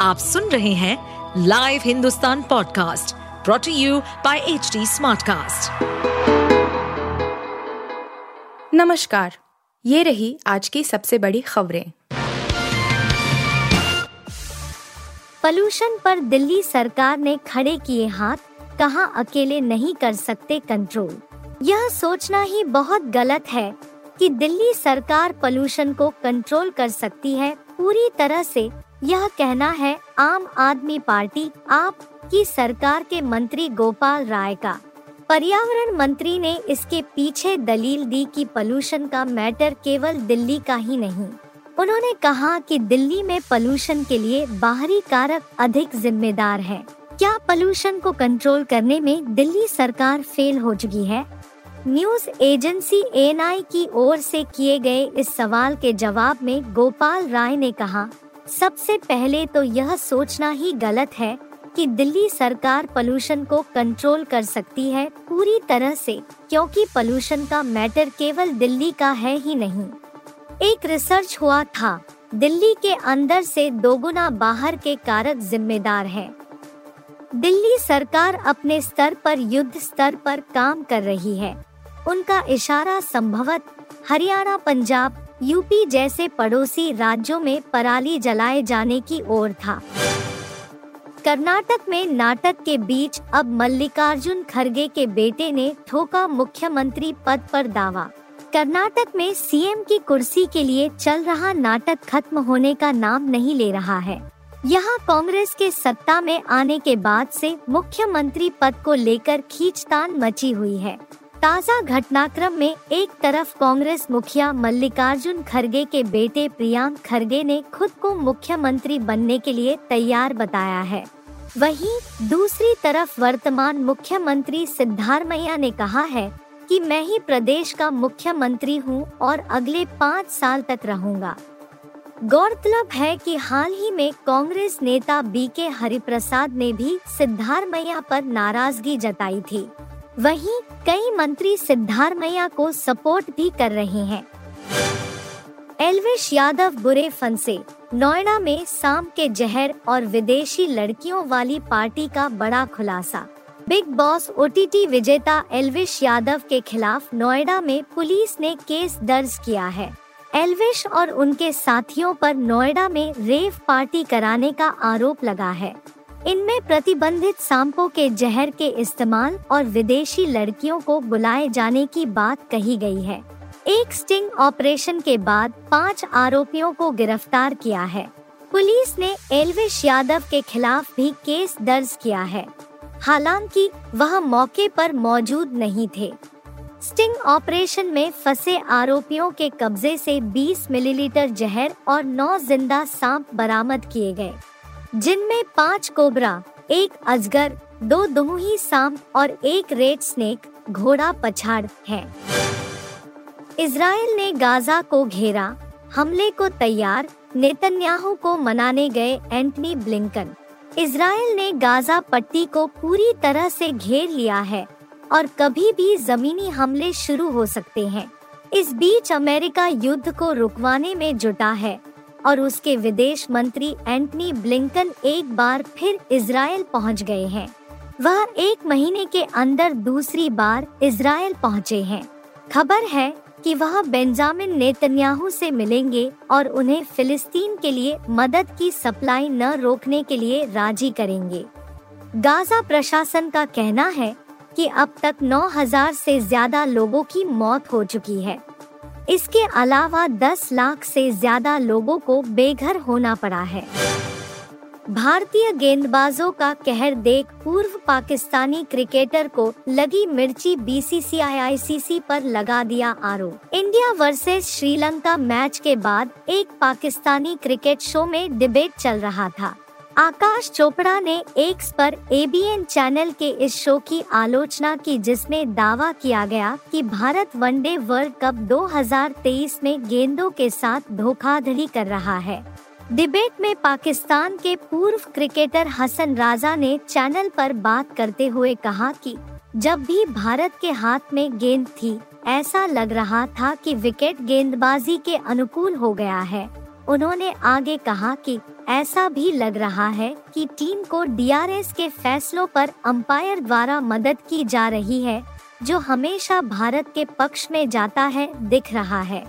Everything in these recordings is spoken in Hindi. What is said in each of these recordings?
आप सुन रहे हैं live Hindustan podcast brought to you by H Smartcast. नमस्कार ये रही आज की सबसे बड़ी खबरें पॉल्यूशन पर दिल्ली सरकार ने खड़े किए हाथ कहा अकेले नहीं कर सकते कंट्रोल यह सोचना ही बहुत गलत है कि दिल्ली सरकार पॉल्यूशन को कंट्रोल कर सकती है पूरी तरह से यह कहना है, आम आदमी पार्टी आप की सरकार के मंत्री गोपाल राय का। पर्यावरण मंत्री ने इसके पीछे दलील दी कि पॉल्यूशन का मैटर केवल दिल्ली का ही नहीं। उन्होंने कहा कि दिल्ली में पॉल्यूशन के लिए बाहरी कारक अधिक जिम्मेदार है। क्या पॉल्यूशन को कंट्रोल करने में दिल्ली सरकार फेल हो चुकी है? न्यूज़ एजेंसी एएनआई की ओर से किए गए इस सवाल के जवाब में गोपाल राय ने कहा सबसे पहले तो यह सोचना ही गलत है कि दिल्ली सरकार पॉल्यूशन को कंट्रोल कर सकती है पूरी तरह से, क्योंकि पॉल्यूशन का मैटर केवल दिल्ली का है ही नहीं। एक रिसर्च हुआ था, दिल्ली के अंदर से दोगुना बाहर के कारक जिम्मेदार है। दिल्ली सरकार अपने स्तर पर, युद्ध स्तर पर काम कर रही है। उनका इशारा संभवत हरियाणा, पंजाब यूपी जैसे पड़ोसी राज्यों में पराली जलाए जाने की ओर था। कर्नाटक में नाटक के बीच अब मल्लिकार्जुन खड़गे के बेटे ने ठोका मुख्यमंत्री पद पर दावा। कर्नाटक में सीएम की कुर्सी के लिए चल रहा नाटक खत्म होने का नाम नहीं ले रहा है। यहाँ कांग्रेस के सत्ता में आने के बाद से मुख्यमंत्री पद को लेकर खींचतान मची हुई है। ताज़ा घटनाक्रम में एक तरफ़ कांग्रेस मुखिया मल्लिकार्जुन खड़गे के बेटे प्रियांक खड़गे ने खुद को मुख्यमंत्री बनने के लिए तैयार बताया है। वहीं दूसरी तरफ़ वर्तमान मुख्यमंत्री सिद्धारमैया ने कहा है कि मैं ही प्रदेश का मुख्यमंत्री हूँ और अगले पाँच साल तक रहूँगा। गौरतलब है कि हाल ही में कांग्रेस नेता बी के हरिप्रसाद ने भी सिद्धारमैया पर नाराज़गी जताई थी। वहीं कई मंत्री सिद्धारमैया को सपोर्ट भी कर रहे हैं। एलविश यादव बुरे फंसे, नोएडा में शाम के जहर और विदेशी लड़कियों वाली पार्टी का बड़ा खुलासा। बिग बॉस ओटीटी विजेता एलविश यादव के खिलाफ नोएडा में पुलिस ने केस दर्ज किया है। एलविश और उनके साथियों पर नोएडा में रेव पार्टी कराने का आरोप लगा है। इनमें प्रतिबंधित सांपों के जहर के इस्तेमाल और विदेशी लड़कियों को बुलाए जाने की बात कही गई है। एक स्टिंग ऑपरेशन के बाद पाँच आरोपियों को गिरफ़्तार किया है। पुलिस ने एलविश यादव के खिलाफ भी केस दर्ज किया है। हालाँकि, वह मौके पर मौजूद नहीं थे। स्टिंग ऑपरेशन में फंसे आरोपियों के कब्जे से 20 मिलीलीटर जहर और 9 ज़िंदा सांप बरामद किए गए। जिनमें पाँच कोबरा, एक अजगर दो दोही सांप और एक रेड स्नेक घोड़ा पछाड़ है। इसराइल ने गाजा को घेरा, हमले को तैयार, नेतन्याहू को मनाने गए एंटनी ब्लिंकन। इसराइल ने गाजा पट्टी को पूरी तरह से घेर लिया है और कभी भी जमीनी हमले शुरू हो सकते हैं। इस बीच अमेरिका युद्ध को रुकवाने में जुटा है। और उसके विदेश मंत्री एंटनी ब्लिंकन एक बार फिर इसराइल पहुँच गए हैं। वह एक महीने के अंदर दूसरी बार इसराइल पहुँचे हैं। खबर है कि वह बेंजामिन नेतन्याहू से मिलेंगे और उन्हें फिलिस्तीन के लिए मदद की सप्लाई न रोकने के लिए राज़ी करेंगे। गाजा प्रशासन का कहना है कि अब तक 9000 से ज़्यादा लोगों की मौत हो चुकी है। इसके अलावा 10 लाख से ज़्यादा लोगों को बेघर होना पड़ा है। भारतीय गेंदबाजों का कहर देख पूर्व पाकिस्तानी क्रिकेटर को लगी मिर्ची बीसीसीआई आईसीसी पर लगा दिया आरोप। इंडिया वर्सेस श्रीलंका मैच के बाद एक पाकिस्तानी क्रिकेट शो में डिबेट चल रहा था। आकाश चोपड़ा ने एक्स पर एबीएन चैनल के इस शो की आलोचना की, जिसमें दावा किया गया कि भारत वनडे वर्ल्ड कप 2023 में गेंदों के साथ धोखाधड़ी कर रहा है। डिबेट में पाकिस्तान के पूर्व क्रिकेटर हसन राजा ने चैनल पर बात करते हुए कहा कि, जब भी भारत के हाथ में गेंद थी, ऐसा लग रहा था कि विकेट गेंदबाजी के अनुकूल हो गया है। उन्होंने आगे कहा कि ऐसा भी लग रहा है कि टीम को डीआरएस के फैसलों पर अंपायर द्वारा मदद की जा रही है, जो हमेशा भारत के पक्ष में जाता है, दिख रहा है।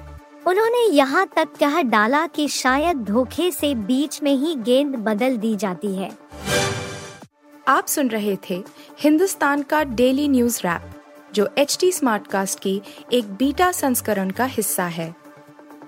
उन्होंने यहाँ तक कह डाला कि शायद धोखे से बीच में ही गेंद बदल दी जाती है। आप सुन रहे थे हिंदुस्तान का डेली न्यूज़ रैप, जो एच टी स्मार्ट कास्ट की एक बीटा संस्करण का हिस्सा है।